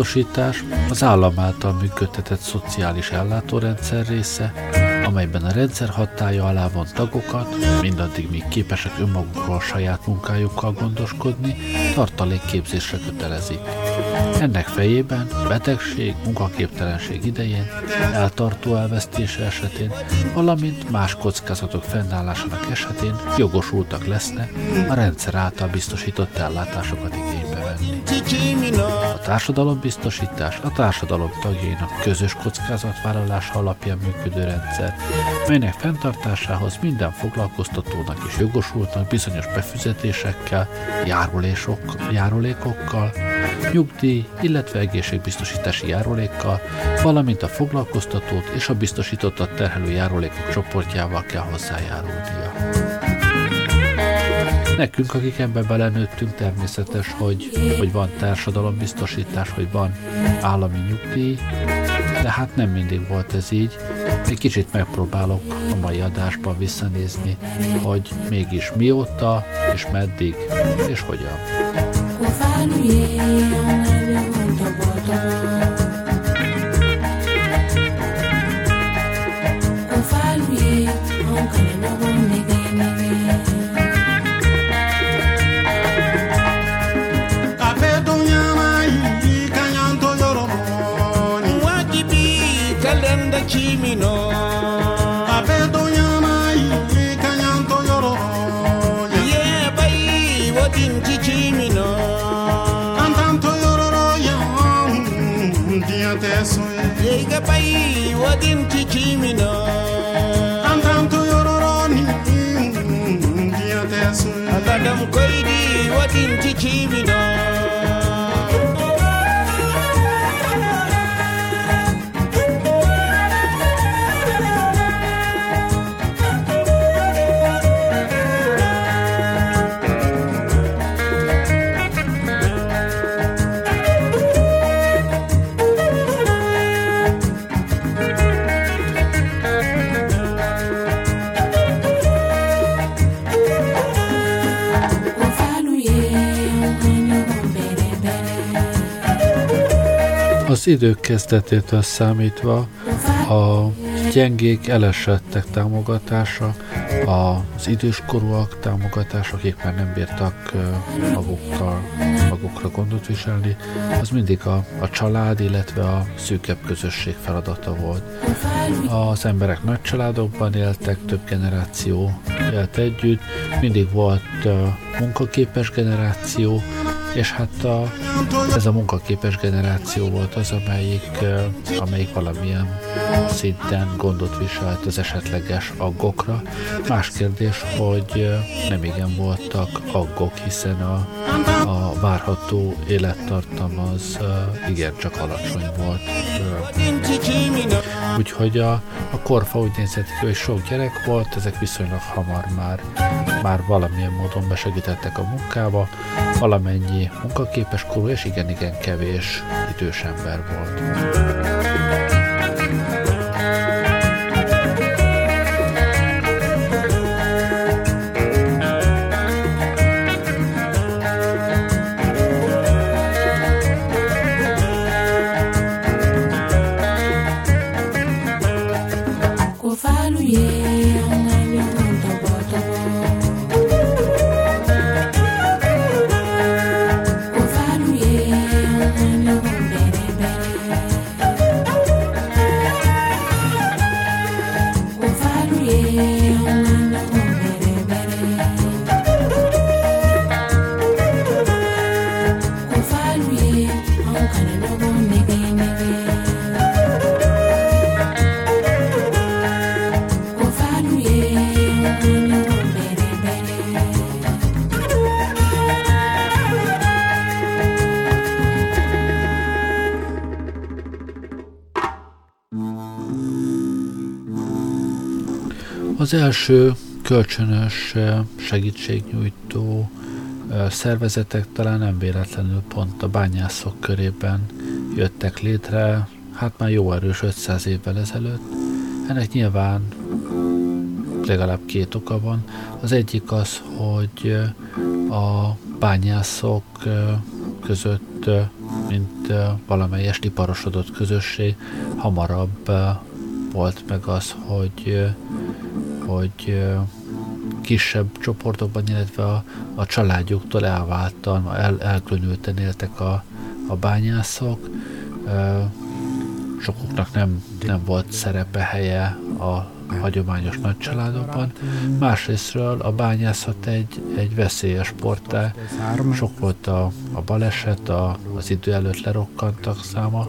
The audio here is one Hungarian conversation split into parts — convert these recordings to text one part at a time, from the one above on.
társadalombiztosítás az állam által működtetett szociális ellátórendszer része, amelyben a rendszer hatája alá von tagokat, mindaddig míg képesek önmagukról saját munkájukkal gondoskodni, tartalékképzésre kötelezik. Ennek fejében betegség, munkaképtelenség idején, eltartó elvesztése esetén, valamint más kockázatok fennállásának esetén jogosultak lesznek a rendszer által biztosított ellátásokat igénybe. A társadalombiztosítás a társadalom tagjainak közös kockázatvállalása alapján működő rendszer, melynek fenntartásához minden foglalkoztatónak is jogosultnak bizonyos befizetésekkel, járulékokkal, nyugdíj, illetve egészségbiztosítási járulékkal, valamint a foglalkoztatót és a biztosítottat terhelő járulékok csoportjával kell hozzájárulnia. Nekünk, akik ebbe belenőttünk, természetes, hogy, hogy van társadalombiztosítás, hogy van állami nyugdíj, de hát nem mindig volt ez így. Egy kicsit megpróbálok a mai adásban visszanézni, hogy mégis mióta, és meddig, és hogyan. Az idők kezdetétől számítva a gyengék elesettek támogatása, az időskorúak támogatása, akik már nem bírtak magukkal, magukra gondot viselni, az mindig a, a család, illetve a szűkebb közösség feladata volt. Az emberek nagy családokban éltek, több generáció élt együtt, mindig volt munkaképes generáció, és hát a, ez a munkaképes generáció volt az, amelyik, amelyik valamilyen szinten gondot viselt az esetleges aggokra. Más kérdés, hogy nem igen voltak aggok, hiszen a, a várható élettartam az igen csak alacsony volt. Úgyhogy a, a korfa úgy nézett ki, hogy sok gyerek volt, ezek viszonylag hamar már, már valamilyen módon besegítettek a munkába, valamennyi munkaképes korú és igen-igen kevés idős ember volt. Az első kölcsönös segítségnyújtó szervezetek talán nem véletlenül pont a bányászok körében jöttek létre, hát már jó erős 500 évvel ezelőtt. Ennek nyilván legalább két oka van. Az egyik az, hogy a bányászok között mint valamelyest iparosodott közösség, hamarabb volt meg az, hogy, hogy kisebb csoportokban, illetve a, a családjuktól elváltan, el, elkülönülten éltek a, a bányászok. Sokuknak nem, nem volt szerepe, helye a hagyományos nagycsaládokban. Másrésztről a bányászat egy, egy veszélyes sportá. Sok volt a, a baleset, a, az idő előtt lerokkantak száma,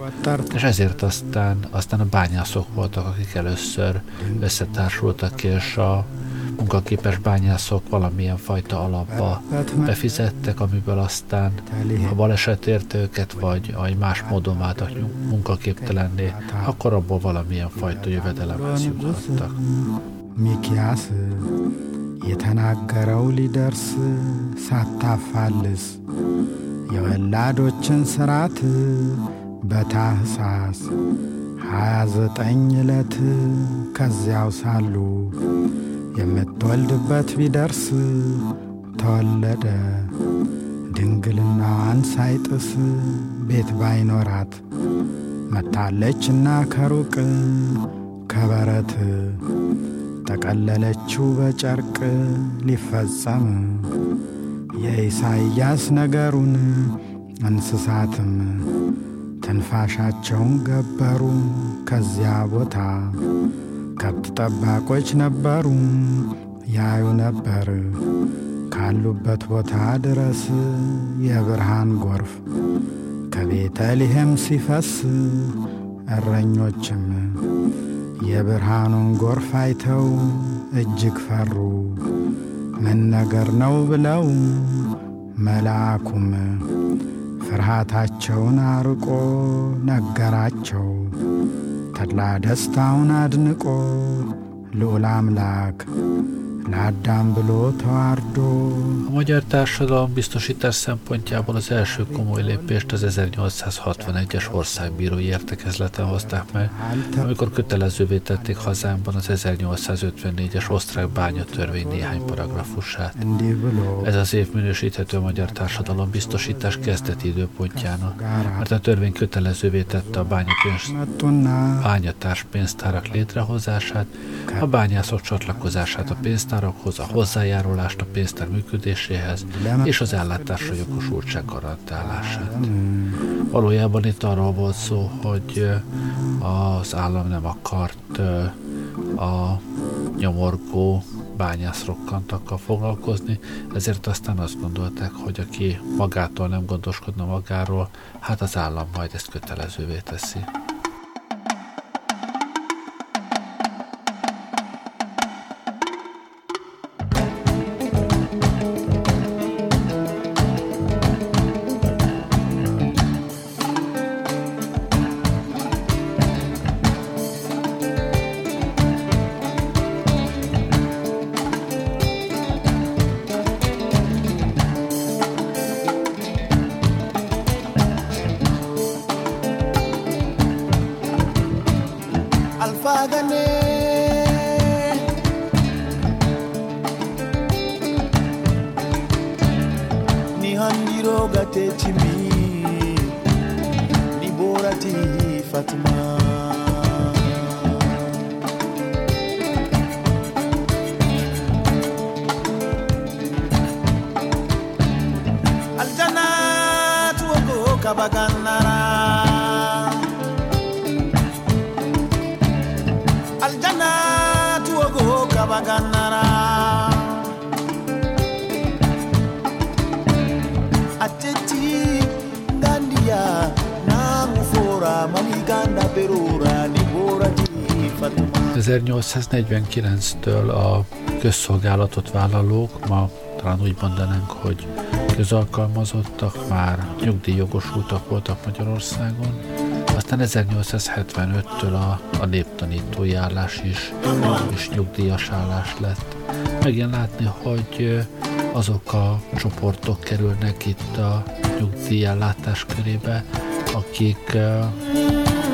és ezért aztán, aztán a bányászok voltak, akik először összetársultak, és a, munkaképes bányászok valamilyen fajta alapba befizettek, amiből aztán ha baleset érte őket, vagy, vagy más módon váltak munkaképtelenné, akkor abból valamilyen fajta jövedelemhez juthattak. ሚኪያስ የተናገረው ሊደርስ ሳታፋልስ የወላዶችን ስራት በታህሳስ ሀያ ዘጠኝ ዕለት ከዚያው ሳሉ የምትወልድበት ቢደርስ ተወለደ። ድንግልናዋን ሳይጥስ ቤት ባይኖራት መታለችና ከሩቅ ከበረት ጠቀለለችው በጨርቅ ሊፈጸም የኢሳይያስ ነገሩን እንስሳትም ትንፋሻቸውን ገበሩ ከዚያ ቦታ ከብት ጠባቆች ነበሩ ያዩ ነበር ካሉበት ቦታ ድረስ የብርሃን ጎርፍ ከቤተልሔም ሲፈስ እረኞችም የብርሃኑን ጎርፍ አይተው እጅግ ፈሩ። ምን ነገር ነው ብለው መልአኩም ፍርሃታቸውን አርቆ ነገራቸው። ተድላ ደስታውን አድንቆ ልዑል አምላክ ለአዳም ብሎ ተዋርዶ A magyar társadalom biztosítás szempontjából az első komoly lépést az 1861-es országbírói értekezleten hozták meg, amikor kötelezővé tették hazámban az 1854-es osztrák bányatörvény néhány paragrafusát. Ez az év minősíthető a magyar társadalom biztosítás kezdeti időpontjának, mert a törvény kötelezővé tette a bányapénz, bányatárs pénztárak létrehozását, a bányászok csatlakozását a pénztárak pénztárakhoz, a hozzájárulást a pénztár működéséhez és az ellátásra jogosultság garantálását. Valójában itt arról volt szó, hogy az állam nem akart a nyomorgó bányászrokkantakkal foglalkozni, ezért aztán azt gondolták, hogy aki magától nem gondoskodna magáról, hát az állam majd ezt kötelezővé teszi. 1849-től a közszolgálatot vállalók, ma talán úgy mondanánk, hogy közalkalmazottak már nyugdíjjogosultak voltak Magyarországon, aztán 1875-től a, a néptanítói állás is, is nyugdíjas állás lett. Megint látni, hogy azok a csoportok kerülnek itt a nyugdíjellátás körébe, akik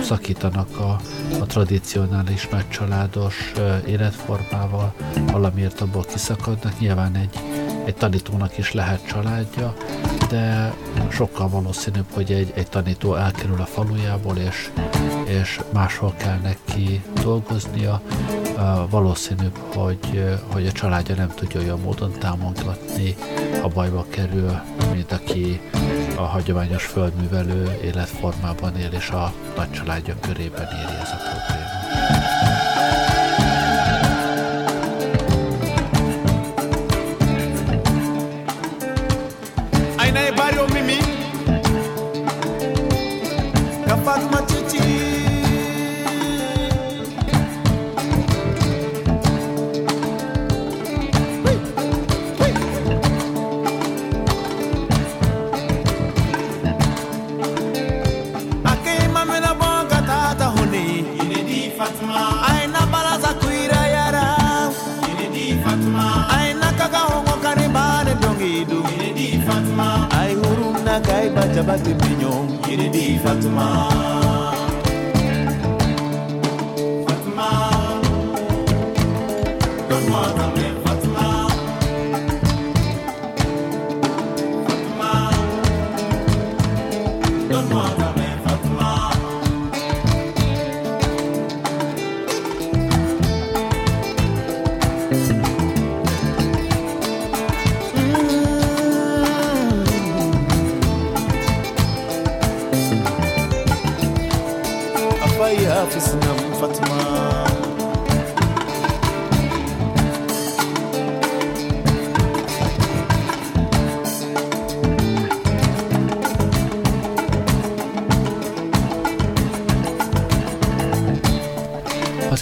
szakítanak a, a tradicionális nagycsaládos életformával, valamiért abból kiszakadnak. Nyilván egy, egy tanítónak is lehet családja, de sokkal valószínűbb, hogy egy, egy tanító elkerül a falujából, és, és máshol kell neki dolgoznia. Valószínűbb, hogy, hogy a családja nem tudja olyan módon támogatni, ha bajba kerül, mint aki a hagyományos földművelő életformában él, és a nagy családja körében éri ez a probléma.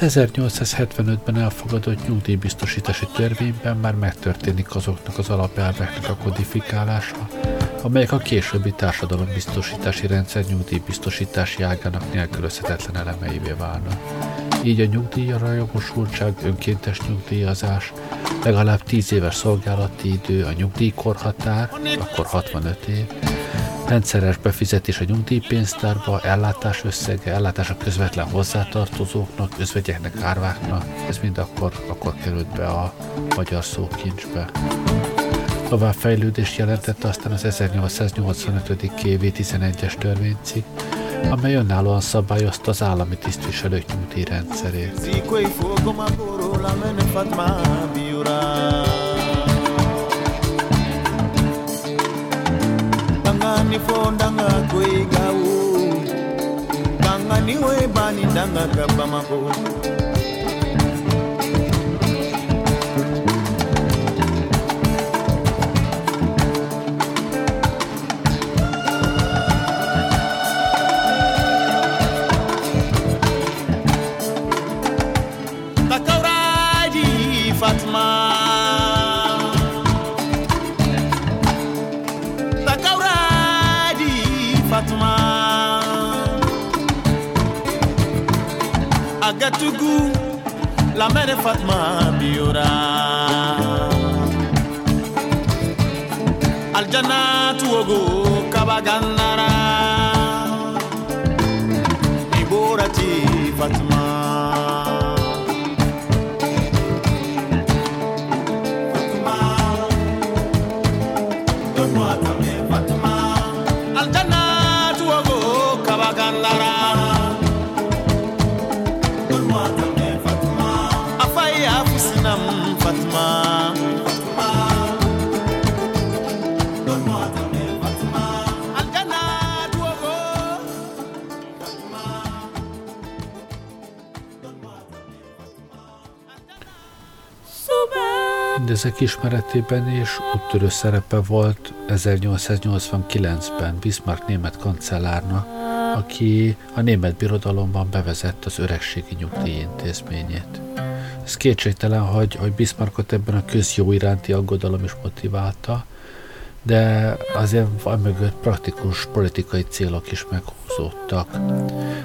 Az 1875-ben elfogadott nyugdíjbiztosítási törvényben már megtörténik azoknak az alapelveknek a kodifikálása, amelyek a későbbi társadalombiztosítási rendszer nyugdíjbiztosítási ágának nélkülözhetetlen elemeivé válnak. Így a nyugdíjra jogosultság, önkéntes nyugdíjazás, legalább 10 éves szolgálati idő, a nyugdíjkorhatár, akkor 65 év, rendszeres befizetés a nyugdíjpénztárba, ellátás összege, ellátás a közvetlen hozzátartozóknak, özvegyeknek, árváknak, ez mind akkor, akkor került be a magyar szókincsbe. fejlődést jelentette aztán az 1885. évi 11-es törvénycikk, amely önállóan szabályozta az állami tisztviselők nyugdíjrendszerét. nifondanga kwegao kanga niwe banindanga kabamako bamako la mère Fatma biora. Aljana tuogo kabagandara Mindezek ismeretében is úttörő szerepe volt 1889-ben Bismarck német kancellárnak, aki a német birodalomban bevezett az öregségi nyugdíj intézményét. Ez kétségtelen, hogy, hogy Bismarckot ebben a közjó iránti aggodalom is motiválta, de azért mögött praktikus politikai célok is meghúzódtak.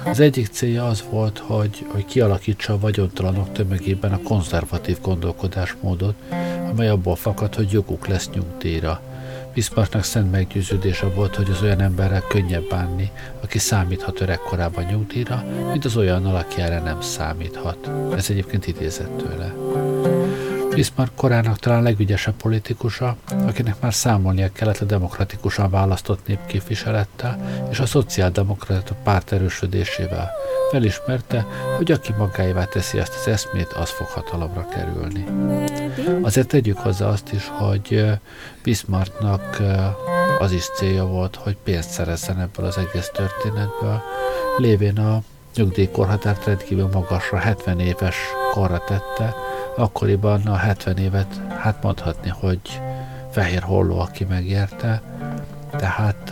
Az egyik célja az volt, hogy, hogy kialakítsa a vagyontalanok tömegében a konzervatív gondolkodásmódot, amely abból fakad, hogy joguk lesz nyugdíjra. Bismarcknak szent meggyőződése volt, hogy az olyan emberrel könnyebb bánni, aki számíthat öregkorában nyugdíjra, mint az olyannal, aki erre nem számíthat. Ez egyébként idézett tőle. Bismarck korának talán legügyesebb politikusa, akinek már számolnia kellett a demokratikusan választott népképviselettel és a szociáldemokrata párt erősödésével. Felismerte, hogy aki magáévá teszi ezt az eszmét, az fog hatalomra kerülni. Azért tegyük hozzá azt is, hogy Bismarcknak az is célja volt, hogy pénzt szerezzen ebből az egész történetből, lévén a nyugdíjkorhatárt rendkívül magasra, 70 éves korra tette, akkoriban a 70 évet, hát mondhatni, hogy fehér holló, aki megérte, tehát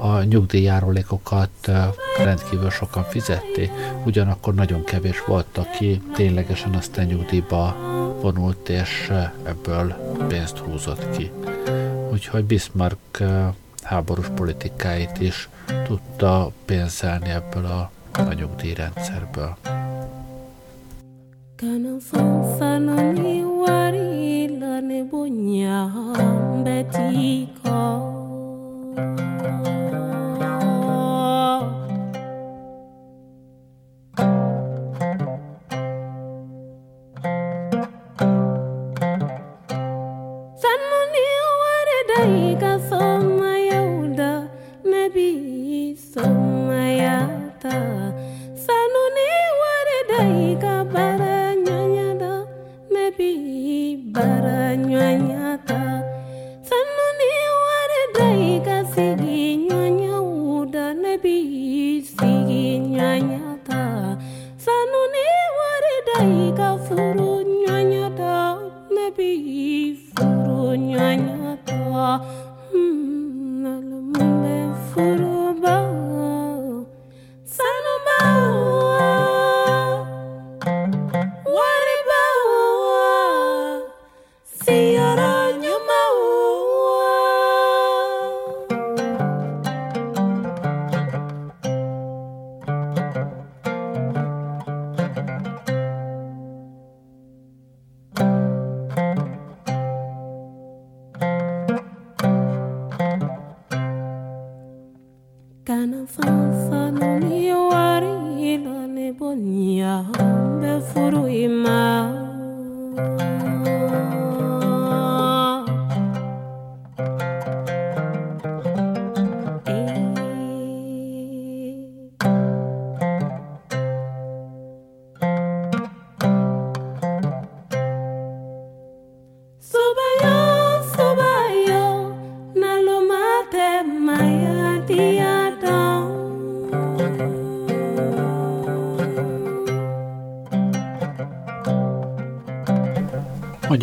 a nyugdíjjárulékokat rendkívül sokan fizették, ugyanakkor nagyon kevés volt, aki ténylegesen aztán nyugdíjba vonult, és ebből pénzt húzott ki. Úgyhogy Bismarck háborús politikáit is tudta pénzelni ebből a, a nyugdíjrendszerből. kana mfanfanoni warilane bonyambetiko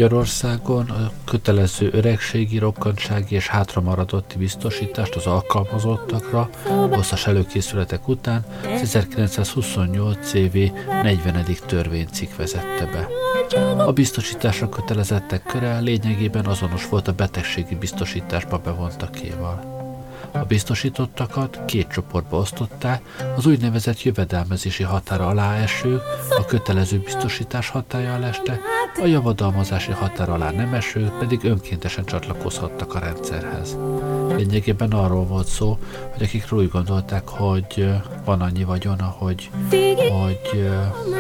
Magyarországon a kötelező öregségi, rokkantsági és hátramaradotti biztosítást az alkalmazottakra hosszas előkészületek után az 1928 év 40. törvénycikk vezette be. A biztosításra kötelezettek köre lényegében azonos volt a betegségi biztosításba bevontakéval. A biztosítottakat két csoportba osztották, az úgynevezett jövedelmezési határa alá eső, a kötelező biztosítás hatája alá este, a javadalmazási határ alá nem eső, pedig önkéntesen csatlakozhattak a rendszerhez. Lényegében arról volt szó, hogy akikről úgy gondolták, hogy van annyi vagyona, hogy, hogy,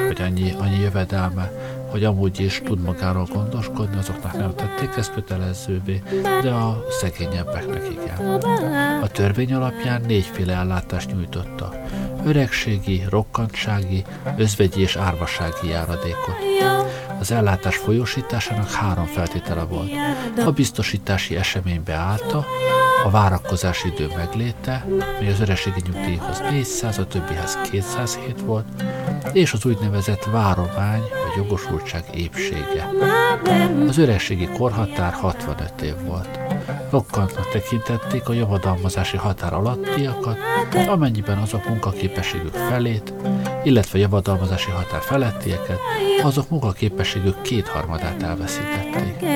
hogy annyi, annyi jövedelme, hogy amúgy is tud magáról gondoskodni, azoknak nem tették ezt kötelezővé, de a szegényebbeknek igen. A törvény alapján négyféle ellátást nyújtotta. Öregségi, rokkantsági, özvegyi és árvasági járadékot. Az ellátás folyósításának három feltétele volt. A biztosítási esemény beállta, a várakozási idő megléte, mely az öreségi nyugdíjhoz 400, a többihez 207 volt, és az úgynevezett váromány vagy jogosultság épsége. Az öregségi korhatár 65 év volt. Rokkantnak tekintették a javadalmazási határ alattiakat, amennyiben azok munkaképességük felét, illetve javadalmazási határ felettieket, azok munkaképességük kétharmadát elveszítették.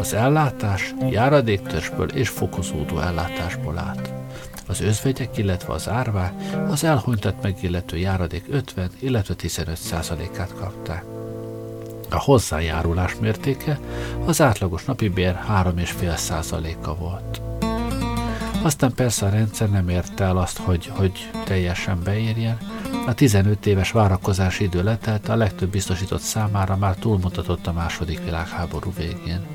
Az ellátás járadéktörzsből és fokozódó ellátásból állt. Az özvegyek, illetve az árvák az elhunytat megillető járadék 50, illetve 15 át kapták. A hozzájárulás mértéke az átlagos napi bér 3,5 százaléka volt. Aztán persze a rendszer nem érte el azt, hogy, hogy teljesen beérjen, A 15 éves várakozási idő letelt, a legtöbb biztosított számára már túlmutatott a második világháború végén.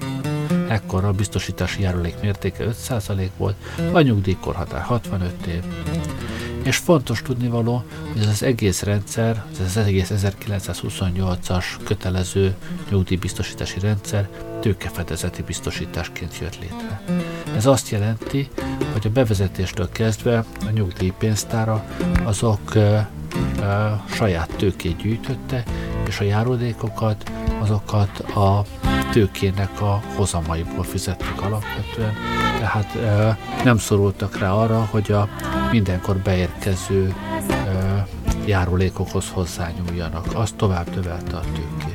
Ekkor a biztosítási járulék mértéke 5% volt, a nyugdíjkorhatár 65 év. És fontos tudnivaló, hogy ez az egész rendszer, ez az egész 1928-as kötelező nyugdíjbiztosítási rendszer tőkefedezeti biztosításként jött létre. Ez azt jelenti, hogy a bevezetéstől kezdve a nyugdíjpénztára azok saját tőkét gyűjtötte, és a járulékokat, azokat a tőkének a hozamaiból fizettek alapvetően, tehát nem szorultak rá arra, hogy a mindenkor beérkező járulékokhoz hozzányúljanak. Az tovább növelte a tőkét.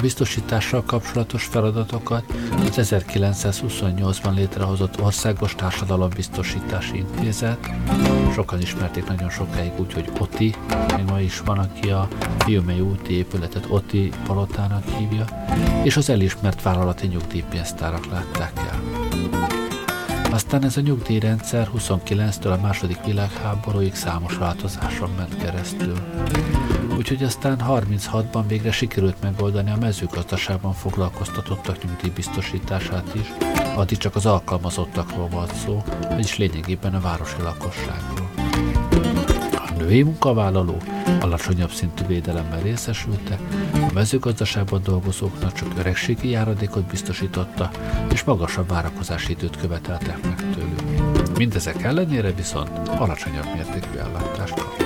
Biztosítással kapcsolatos feladatokat az 1928-ban létrehozott Országos Társadalombiztosítási Intézet, sokan ismerték nagyon sokáig úgy, hogy OTI, még ma is van, aki a Fiumei úti épületet OTI palotának hívja, és az elismert vállalati nyugdíjpénztárak látták el. Aztán ez a nyugdíjrendszer 29-től a második világháborúig számos változáson ment keresztül úgyhogy aztán 36-ban végre sikerült megoldani a mezőgazdaságban foglalkoztatottak nyugdíjbiztosítását is, addig csak az alkalmazottakról volt szó, vagyis lényegében a városi lakosságról. A női munkavállaló alacsonyabb szintű védelemmel részesültek, a mezőgazdaságban dolgozóknak csak öregségi járadékot biztosította, és magasabb várakozási időt követeltek meg tőlük. Mindezek ellenére viszont alacsonyabb mértékű ellátást kaptak.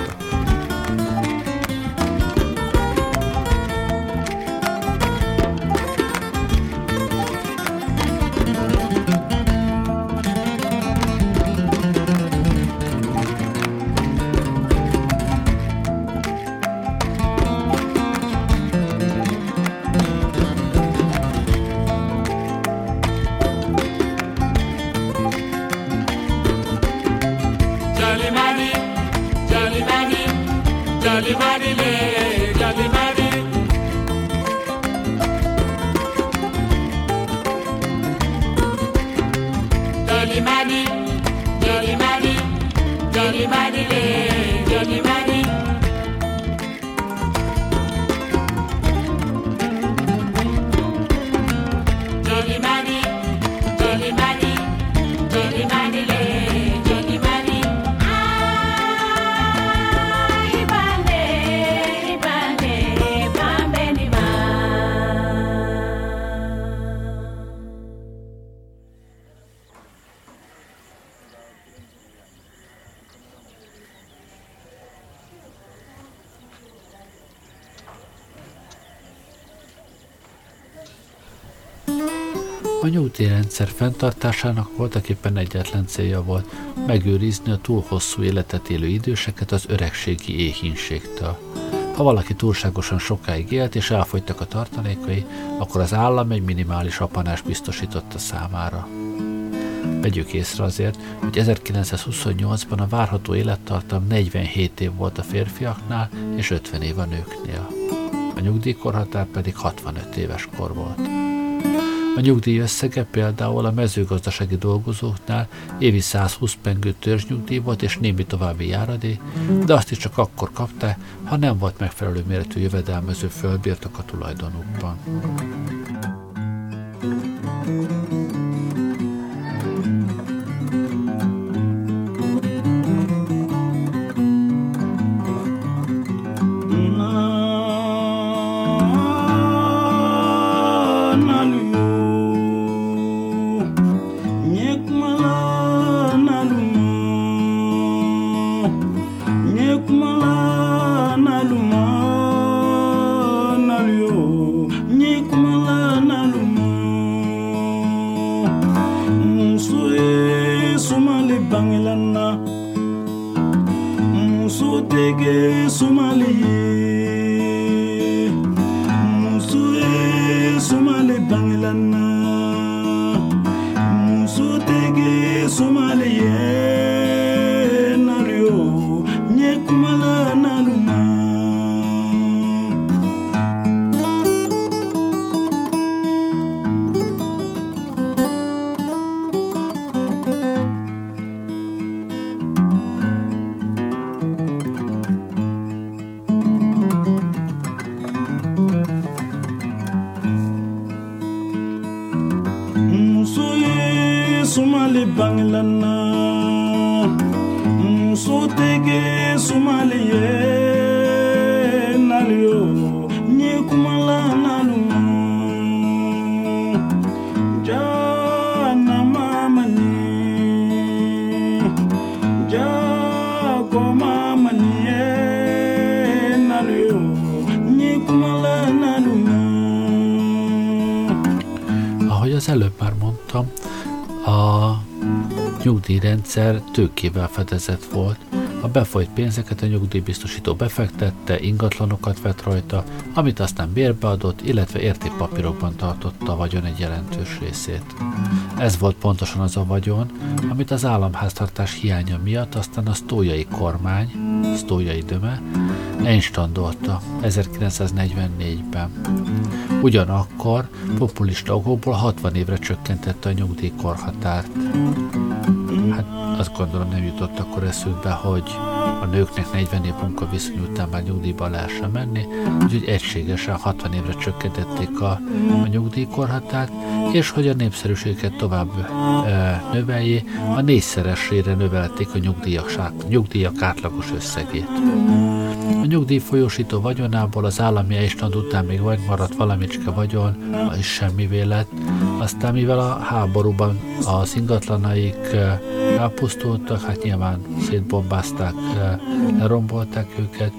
A nyugdíjrendszer fenntartásának voltak éppen egyetlen célja volt, megőrizni a túl hosszú életet élő időseket az öregségi éhínségtől. Ha valaki túlságosan sokáig élt és elfogytak a tartalékai, akkor az állam egy minimális apanás biztosította számára. Vegyük észre azért, hogy 1928-ban a várható élettartam 47 év volt a férfiaknál és 50 év a nőknél. A nyugdíjkorhatár pedig 65 éves kor volt. A nyugdíj összege például a mezőgazdasági dolgozóknál évi 120 pengő törzsnyugdíj volt és némi további járadék, de azt is csak akkor kapta, ha nem volt megfelelő méretű jövedelmező földbirtok a tulajdonukban. sue somali bangelanna muso tege somali ye nyugdíjrendszer tőkével fedezett volt. A befolyt pénzeket a nyugdíjbiztosító befektette, ingatlanokat vett rajta, amit aztán bérbeadott, illetve értékpapírokban tartotta a vagyon egy jelentős részét. Ez volt pontosan az a vagyon, amit az államháztartás hiánya miatt aztán a sztójai kormány, sztójai döme, instandolta 1944-ben. Ugyanakkor populista okokból 60 évre csökkentette a nyugdíjkorhatárt. Hát azt gondolom nem jutott akkor eszükbe, hogy a nőknek 40 év munkaviszony után már nyugdíjba lehessen menni, úgyhogy egységesen 60 évre csökkentették a, a nyugdíjkorhatárt, és hogy a népszerűséget tovább e, növeljé, a négyszeresére növelték a nyugdíjak, nyugdíjak átlagos összegét. A nyugdíj folyósító vagyonából az állami estand után még maradt valamicske vagyon, és semmi lett. Aztán mivel a háborúban az ingatlanaik elpusztultak, hát nyilván szétbombázták, lerombolták őket,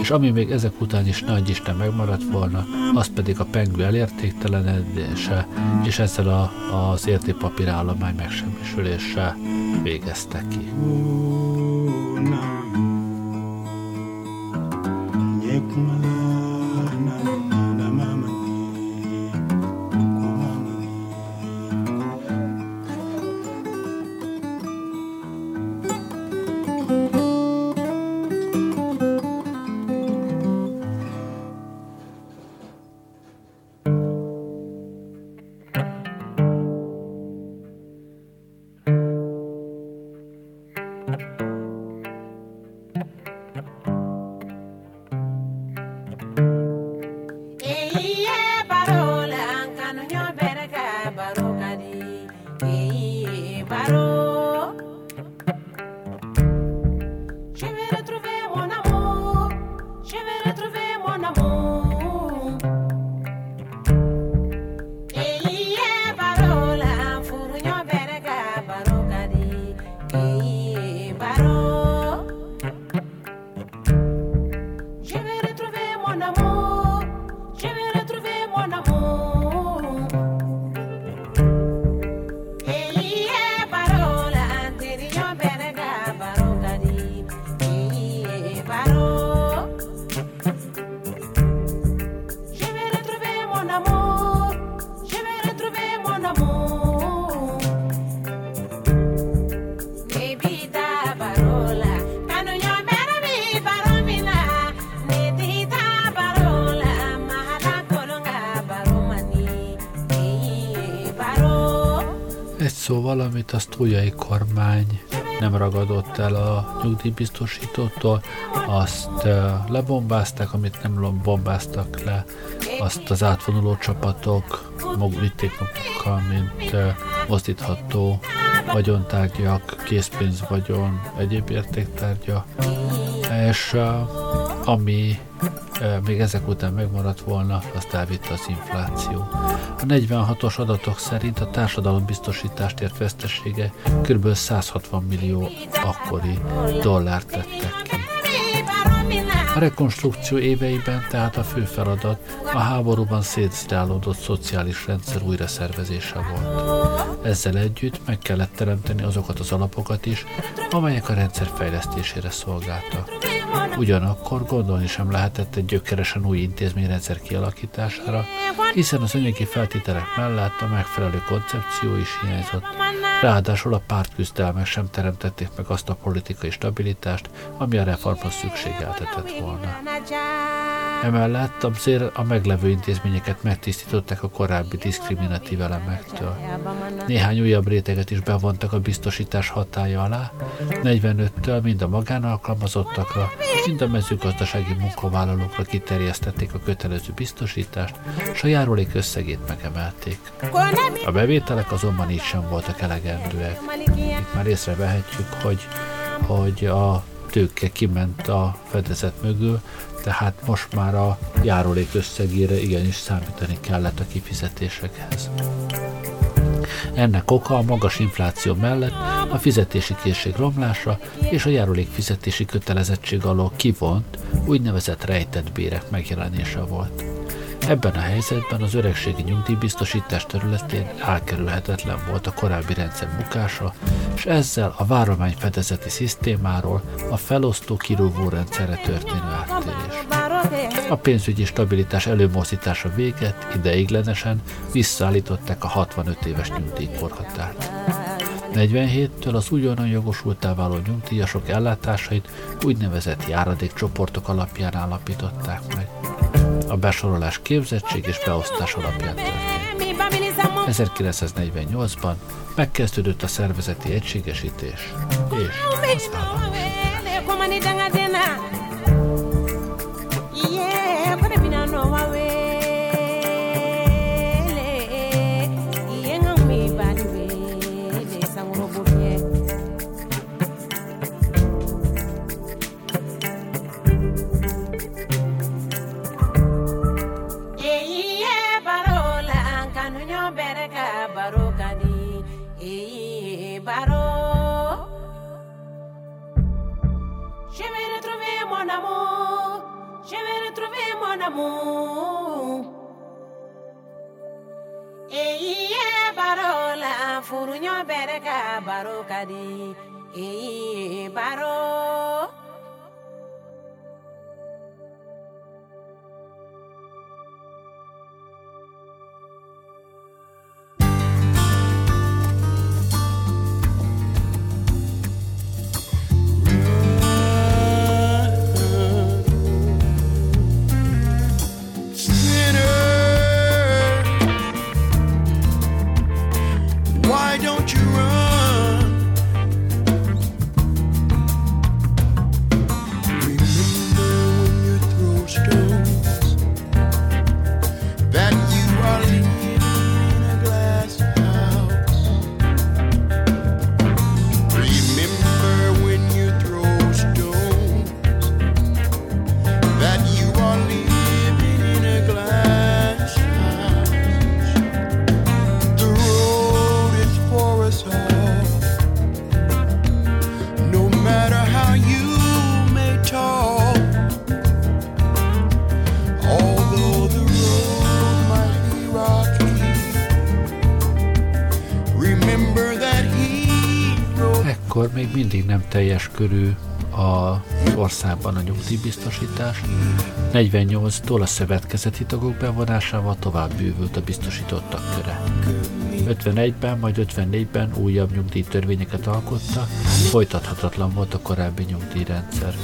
és ami még ezek után is nagy Isten megmaradt volna, az pedig a pengő elértéktelenedése, és ezzel a, az értékpapír állomány megsemmisülése végezte ki. Egy a sztójai kormány nem ragadott el a nyugdíjbiztosítótól, azt lebombázták, amit nem bombáztak le, azt az átvonuló csapatok vitték magukkal, mint mozdítható vagyontárgyak, készpénz vagyon, egyéb értéktárgya, és ami még ezek után megmaradt volna, azt elvitte az infláció. A 46-os adatok szerint a társadalombiztosítást ért vesztesége kb. 160 millió akkori dollárt tettek ki. A rekonstrukció éveiben tehát a fő feladat a háborúban szétszrálódott szociális rendszer újraszervezése volt. Ezzel együtt meg kellett teremteni azokat az alapokat is, amelyek a rendszer fejlesztésére szolgáltak. Ugyanakkor gondolni sem lehetett egy gyökeresen új intézményrendszer kialakítására, hiszen az anyagi feltételek mellett a megfelelő koncepció is hiányzott, ráadásul a pártküzdelmek sem teremtették meg azt a politikai stabilitást, ami a reformhoz szükségeltetett volna. Emellett azért a meglevő intézményeket megtisztították a korábbi diszkriminatív elemektől. Néhány újabb réteget is bevontak a biztosítás hatája alá, 45-től mind a magánalkalmazottakra, mind a mezőgazdasági munkavállalókra kiterjesztették a kötelező biztosítást, és a járulék összegét megemelték. A bevételek azonban így sem voltak elegendőek. Itt már észrevehetjük, hogy, hogy a tőke kiment a fedezet mögül, tehát most már a járulék összegére igenis számítani kellett a kifizetésekhez. Ennek oka a magas infláció mellett a fizetési készség romlása és a járulék fizetési kötelezettség alól kivont, úgynevezett rejtett bérek megjelenése volt. Ebben a helyzetben az öregségi nyugdíjbiztosítás területén elkerülhetetlen volt a korábbi rendszer bukása, és ezzel a váromány fedezeti szisztémáról a felosztó kirúvó rendszerre történő áttérés. A pénzügyi stabilitás előmozdítása véget ideiglenesen visszaállították a 65 éves nyugdíjkorhatárt. 47-től az újonnan jogosultá váló nyugdíjasok ellátásait úgynevezett járadékcsoportok alapján állapították meg. A besorolás képzettség és beosztás alapján történt. 1948-ban megkezdődött a szervezeti egységesítés és az államosítás. Baro, Je vais retrouver mon amour, je vais retrouver mon amour. Eyiye eh, baro la furunyo bereka baro kadi, eyiye eh, baro. Teljes körű a országban a nyugdíjbiztosítás. 48-tól a szövetkezeti tagok bevonásával tovább bővült a biztosítottak köre. 51-ben, majd 54-ben újabb nyugdíjtörvényeket alkotta, folytathatatlan volt a korábbi nyugdíjrendszer.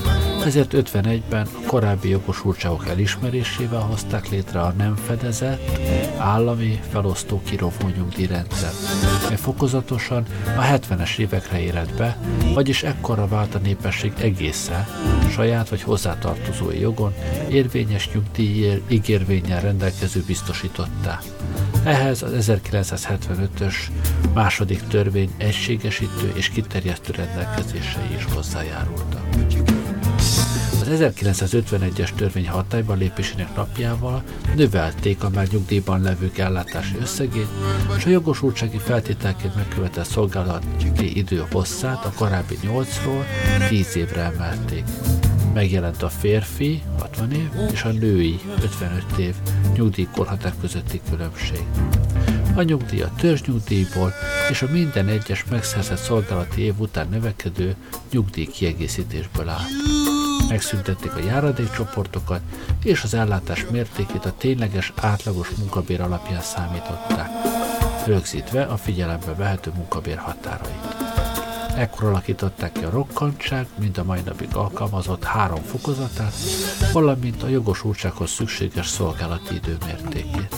Ezért 51-ben a korábbi jogosultságok elismerésével hozták létre a nem fedezett állami felosztó kirovó nyugdíjrendszer, mely fokozatosan a 70-es évekre érett be, vagyis ekkora vált a népesség egészen saját vagy hozzátartozói jogon érvényes nyugdíj ígérvényen rendelkező biztosítottá. Ehhez az 1975-ös második törvény egységesítő és kiterjesztő rendelkezései is hozzájárultak. Az 1951-es törvény hatályban lépésének napjával növelték a már nyugdíjban levők ellátási összegét, és a jogosultsági feltételként megkövetett szolgálati idő hosszát a korábbi 8-ról 10 évre emelték. Megjelent a férfi, 60 év, és a női, 55 év nyugdíjkorhatár közötti különbség. A nyugdíj a törzsnyugdíjból és a minden egyes megszerzett szolgálati év után növekedő nyugdíj kiegészítésből áll. Megszüntették a járadékcsoportokat, és az ellátás mértékét a tényleges átlagos munkabér alapján számították, rögzítve a figyelembe vehető munkabér határait. Ekkor alakították ki a rokkantság, mint a mai napig alkalmazott három fokozatát, valamint a jogosultsághoz szükséges szolgálati idő mértékét.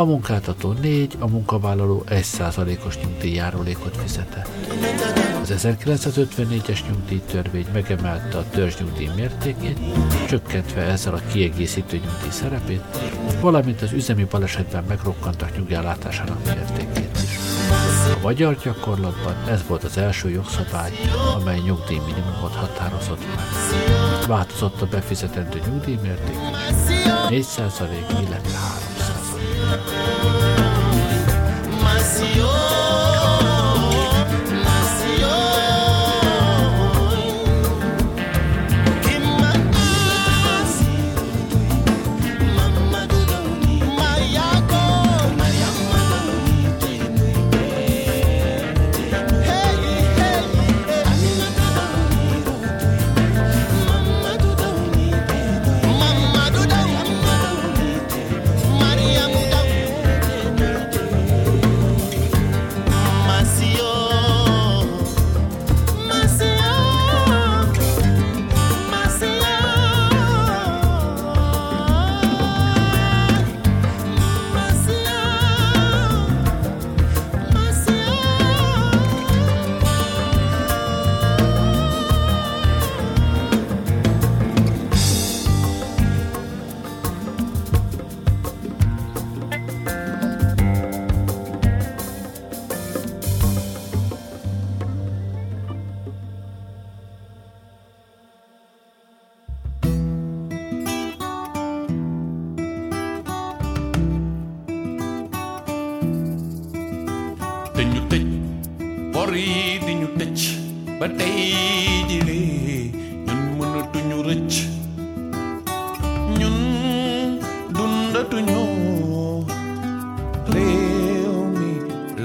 A munkáltató 4, a munkavállaló 1%-os nyugdíjjárulékot fizetett. Az 1954-es nyugdíjtörvény megemelte a törzsnyugdíj mértékét, csökkentve ezzel a kiegészítő nyugdíj szerepét, valamint az üzemi balesetben megrokkantak nyugdíjállátásának mértékét is. A magyar gyakorlatban ez volt az első jogszabály, amely nyugdíj minimumot határozott meg. Változott a befizetendő nyugdíjmérték is, 4% illetve 3%. Mas se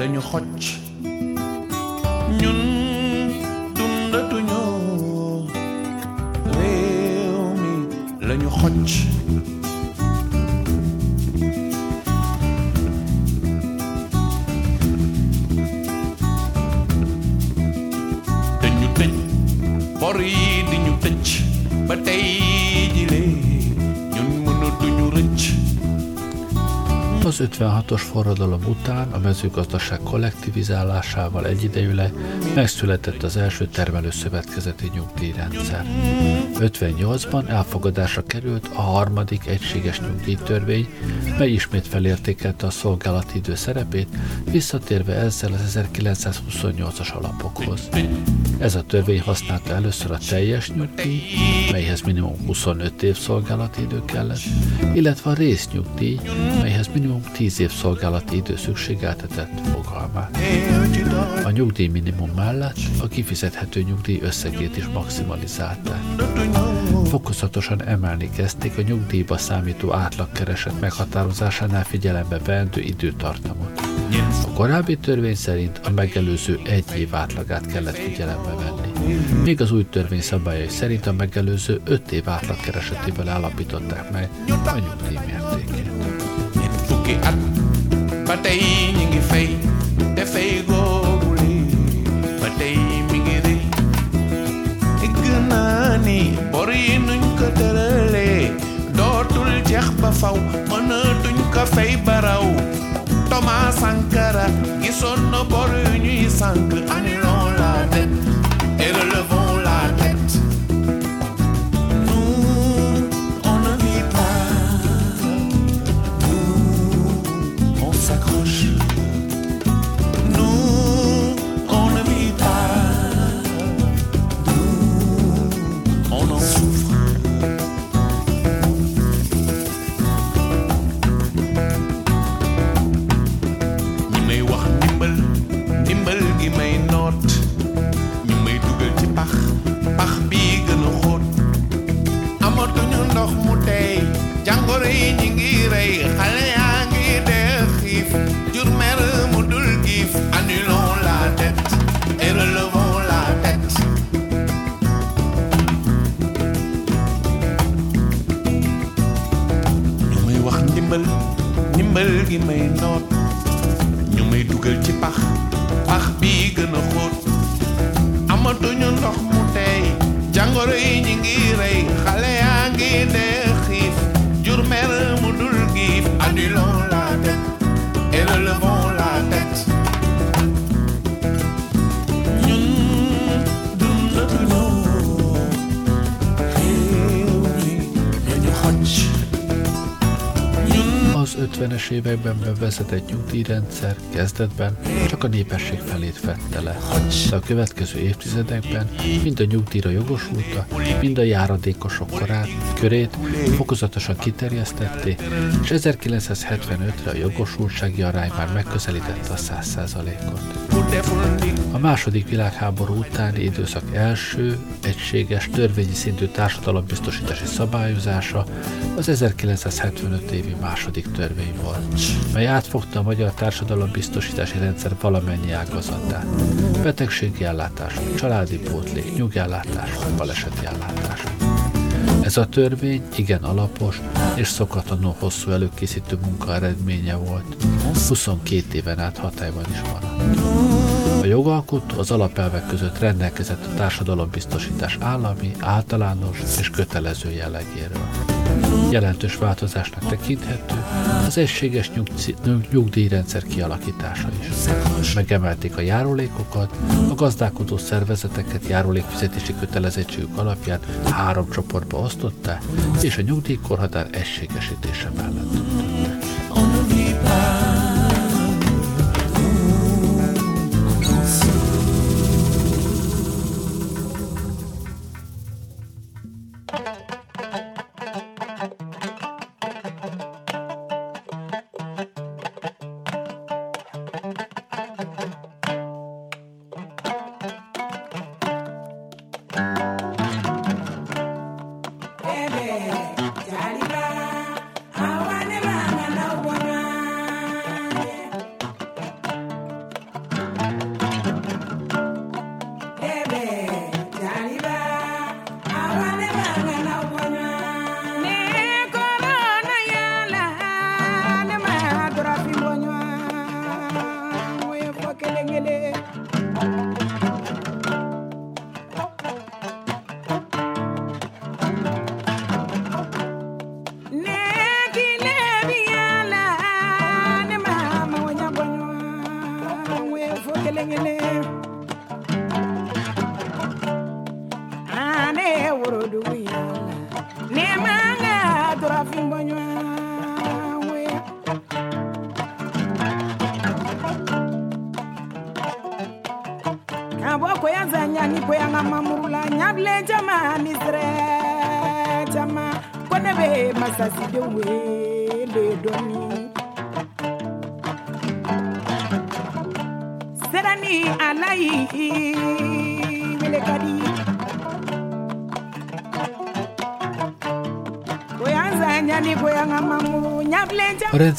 Az 56-os forradalom után a mezőgazdaság kollektivizálásával egyidejűleg megszületett az első termelőszövetkezeti nyugdíjrendszer. 58-ban elfogadásra került a harmadik egységes nyugdíjtörvény, mely ismét felértékelte a szolgálati idő szerepét, visszatérve ezzel az 1928-as alapokhoz. Ez a törvény használta először a teljes nyugdíj, melyhez minimum 25 év szolgálati idő kellett, illetve a résznyugdíj, melyhez minimum 10 év szolgálati idő szükségeltetett fogalmát. A nyugdíj minimum mellett a kifizethető nyugdíj összegét is maximalizálták. Fokozatosan emelni kezdték a nyugdíjba számító átlagkereset meghatározásánál figyelembe veendő időtartamot. A korábbi törvény szerint a megelőző egy év átlagát kellett figyelembe venni. Még az új törvény szabályai szerint a megelőző öt év átlagkeresetéből állapították meg a nyugdíjmértékét. bori nuñ ko tëralee dootul jeex ba faw mënatuñ ko fay baraw Thomas Sankara, qui sonne pour une sangre. Években bevezetett nyugdíjrendszer kezdetben csak a népesség felét fette le, de a következő évtizedekben mind a nyugdíjra jogosulta, mind a járadékosok korát, körét fokozatosan kiterjesztették, és 1975-re a jogosultsági arány már megközelítette a 100%-ot. A második világháború utáni időszak első, egységes, törvényi szintű társadalombiztosítási szabályozása az 1975 évi második törvény volt, mely átfogta a magyar társadalombiztosítási rendszer valamennyi ágazatát. Betegségi ellátás, családi pótlék, nyugellátás, baleseti ellátás. Ez a törvény igen alapos és szokatlanul hosszú előkészítő munka eredménye volt. 22 éven át hatályban is maradt. A jogalkotó az alapelvek között rendelkezett a társadalombiztosítás állami, általános és kötelező jellegéről. Jelentős változásnak tekinthető az egységes nyugci- nyugdíjrendszer kialakítása is. Megemelték a járulékokat, a gazdálkodó szervezeteket járulékfizetési kötelezettségük alapján három csoportba osztották, és a nyugdíjkorhatár egységesítése mellett döntöttek.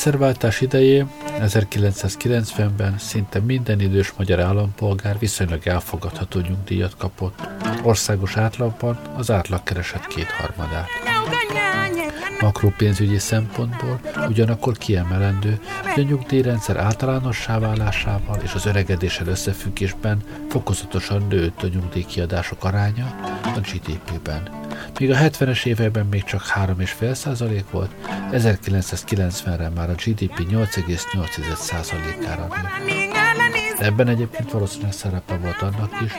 Rendszerváltás idején 1990-ben szinte minden idős magyar állampolgár viszonylag elfogadható nyugdíjat kapott. Országos átlagban az átlagkereset kétharmadát. Makrópénzügyi szempontból ugyanakkor kiemelendő, hogy a nyugdíjrendszer általánossá válásával és az öregedéssel összefüggésben fokozatosan nőtt a nyugdíjkiadások aránya a GDP-ben. Míg a 70-es években még csak 3,5% volt, 1990-re már a GDP 8,8%-ára nőtt. Ebben egyébként valószínűleg szerepe volt annak is,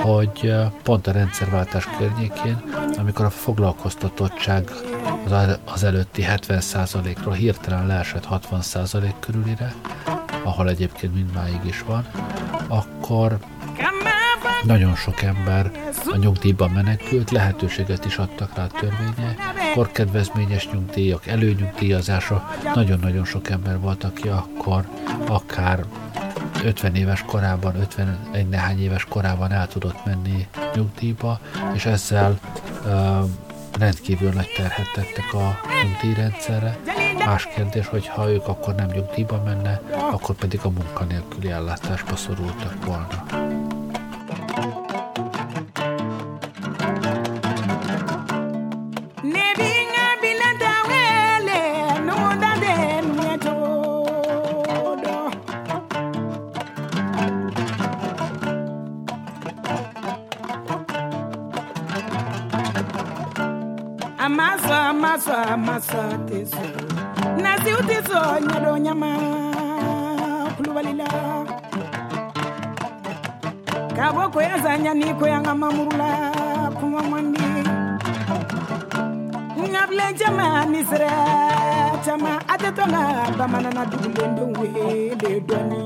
hogy pont a rendszerváltás környékén, amikor a foglalkoztatottság az előtti 70%-ról hirtelen leesett 60% körülire, ahol egyébként mindmáig is van, akkor nagyon sok ember a nyugdíjban menekült, lehetőséget is adtak rá a törvénye, korkedvezményes nyugdíjak, előnyugdíjazása, nagyon-nagyon sok ember volt, aki akkor akár 50 éves korában, 51 nehány éves korában el tudott menni nyugdíjba, és ezzel uh, rendkívül nagy terhet tettek a nyugdíjrendszerre. Más kérdés, hogy ha ők akkor nem nyugdíjba menne, akkor pedig a munkanélküli ellátásba szorultak volna. mana na dugu le don we le dɔɔni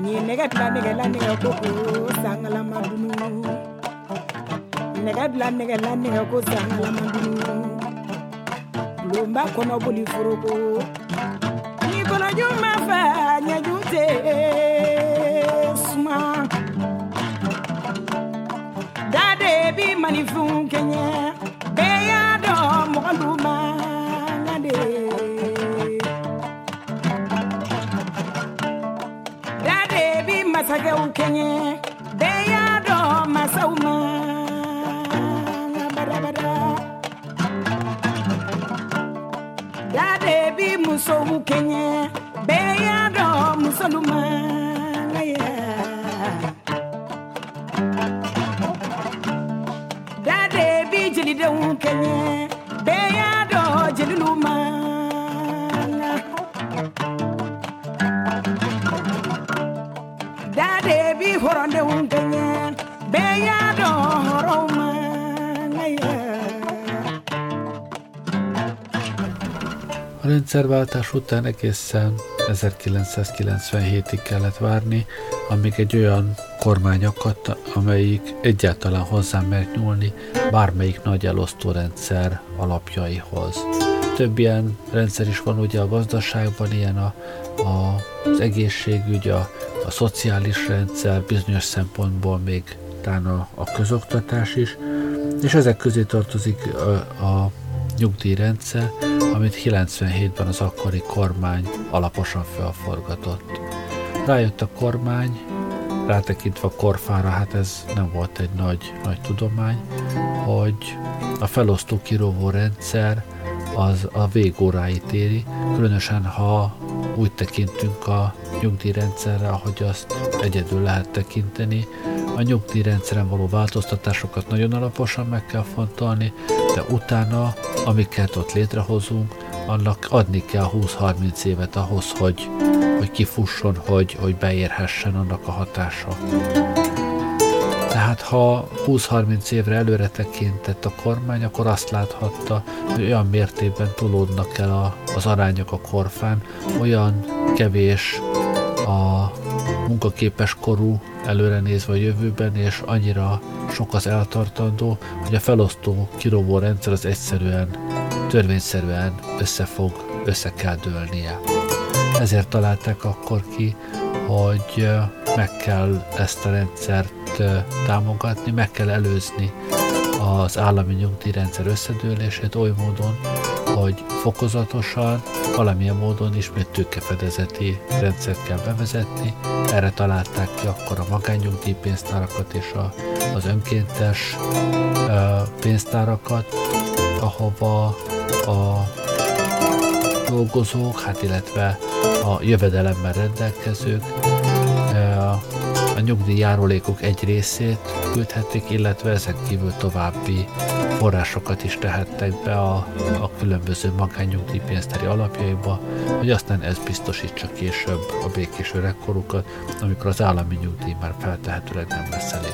nin ye nɛgɛ bila la nɛgɛ ko ko sangalama dunu nɛgɛ bila nɛgɛ la nɛgɛ ko sangalama dunu bulonba kɔnɔ boli foroko musow kɛɲɛ bɛɛ y'a dɔn musolumanga ye da de bi jelidenw kɛɲɛ bɛɛ y'a de bi rendszerváltás után egészen 1997-ig kellett várni, amíg egy olyan kormány akadt, amelyik egyáltalán hozzá mert nyúlni bármelyik nagy elosztó rendszer alapjaihoz. Több ilyen rendszer is van ugye a gazdaságban, ilyen a, a, az egészségügy, a, a szociális rendszer, bizonyos szempontból még talán a, a közoktatás is, és ezek közé tartozik a, a nyugdíjrendszer, amit 97-ben az akkori kormány alaposan felforgatott. Rájött a kormány, rátekintve a korfára, hát ez nem volt egy nagy, nagy tudomány, hogy a felosztó kirovó rendszer az a végóráit éri, különösen ha úgy tekintünk a nyugdíjrendszerre, ahogy azt egyedül lehet tekinteni. A nyugdíjrendszeren való változtatásokat nagyon alaposan meg kell fontolni, de utána, amiket ott létrehozunk, annak adni kell 20-30 évet ahhoz, hogy, hogy kifusson, hogy, hogy beérhessen annak a hatása. Tehát ha 20-30 évre előre tekintett a kormány, akkor azt láthatta, hogy olyan mértékben tulódnak el a, az arányok a korfán, olyan kevés munkaképes korú előre nézve a jövőben, és annyira sok az eltartandó, hogy a felosztó kirovó rendszer az egyszerűen, törvényszerűen összefog, össze kell dőlnie. Ezért találták akkor ki, hogy meg kell ezt a rendszert támogatni, meg kell előzni az állami nyugdíjrendszer összedőlését oly módon, hogy fokozatosan, valamilyen módon ismét tőkefedezeti rendszert kell bevezetni. Erre találták ki akkor a magányugdíjpénztárakat és a, az önkéntes ö, pénztárakat, ahova a dolgozók, hát illetve a jövedelemmel rendelkezők a nyugdíjjárulékok egy részét küldhetik, illetve ezen kívül további forrásokat is tehettek be a, a különböző magányugdíjpénztári alapjaiba, hogy aztán ez biztosítsa később a békés öregkorukat, amikor az állami nyugdíj már feltehetőleg nem lesz elég,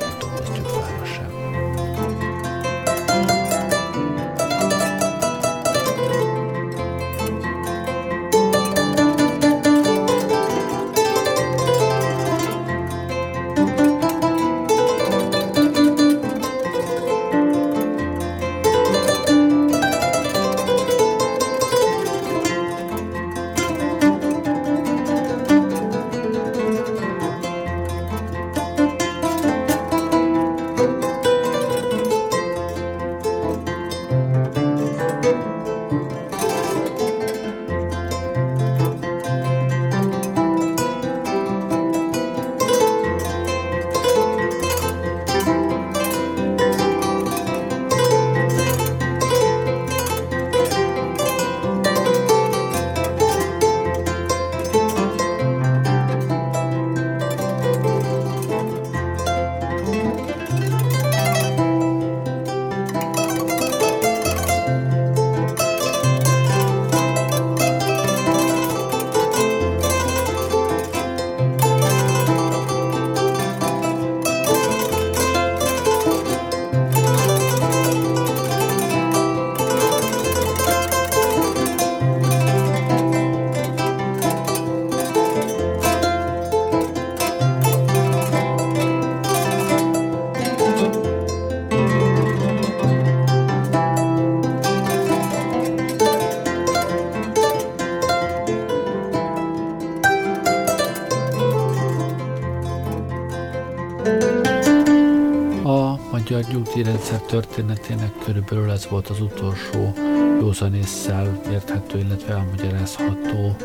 nyugdíjrendszer történetének körülbelül ez volt az utolsó józanésszel érthető, illetve elmagyarázható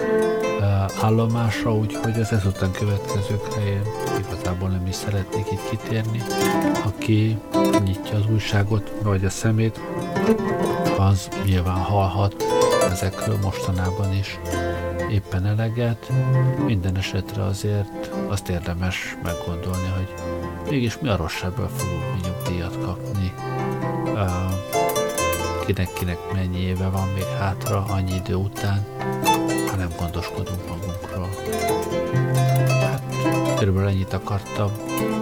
állomása, úgyhogy az ezután következőkre én igazából nem is szeretnék itt kitérni. Aki nyitja az újságot, vagy a szemét, az nyilván hallhat ezekről mostanában is éppen eleget. Minden esetre azért azt érdemes meggondolni, hogy mégis mi a rosszabből fogunk nyugdíjat kapni. Kinek-kinek mennyi éve van még hátra, annyi idő után, ha nem gondoskodunk magunkról. Hát, körülbelül ennyit akartam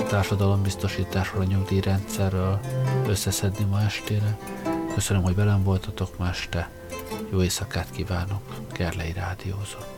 társadalombiztosításról, a nyugdíjrendszerről összeszedni ma estére. Köszönöm, hogy velem voltatok ma este. Jó éjszakát kívánok, Gerlei Rádiózott.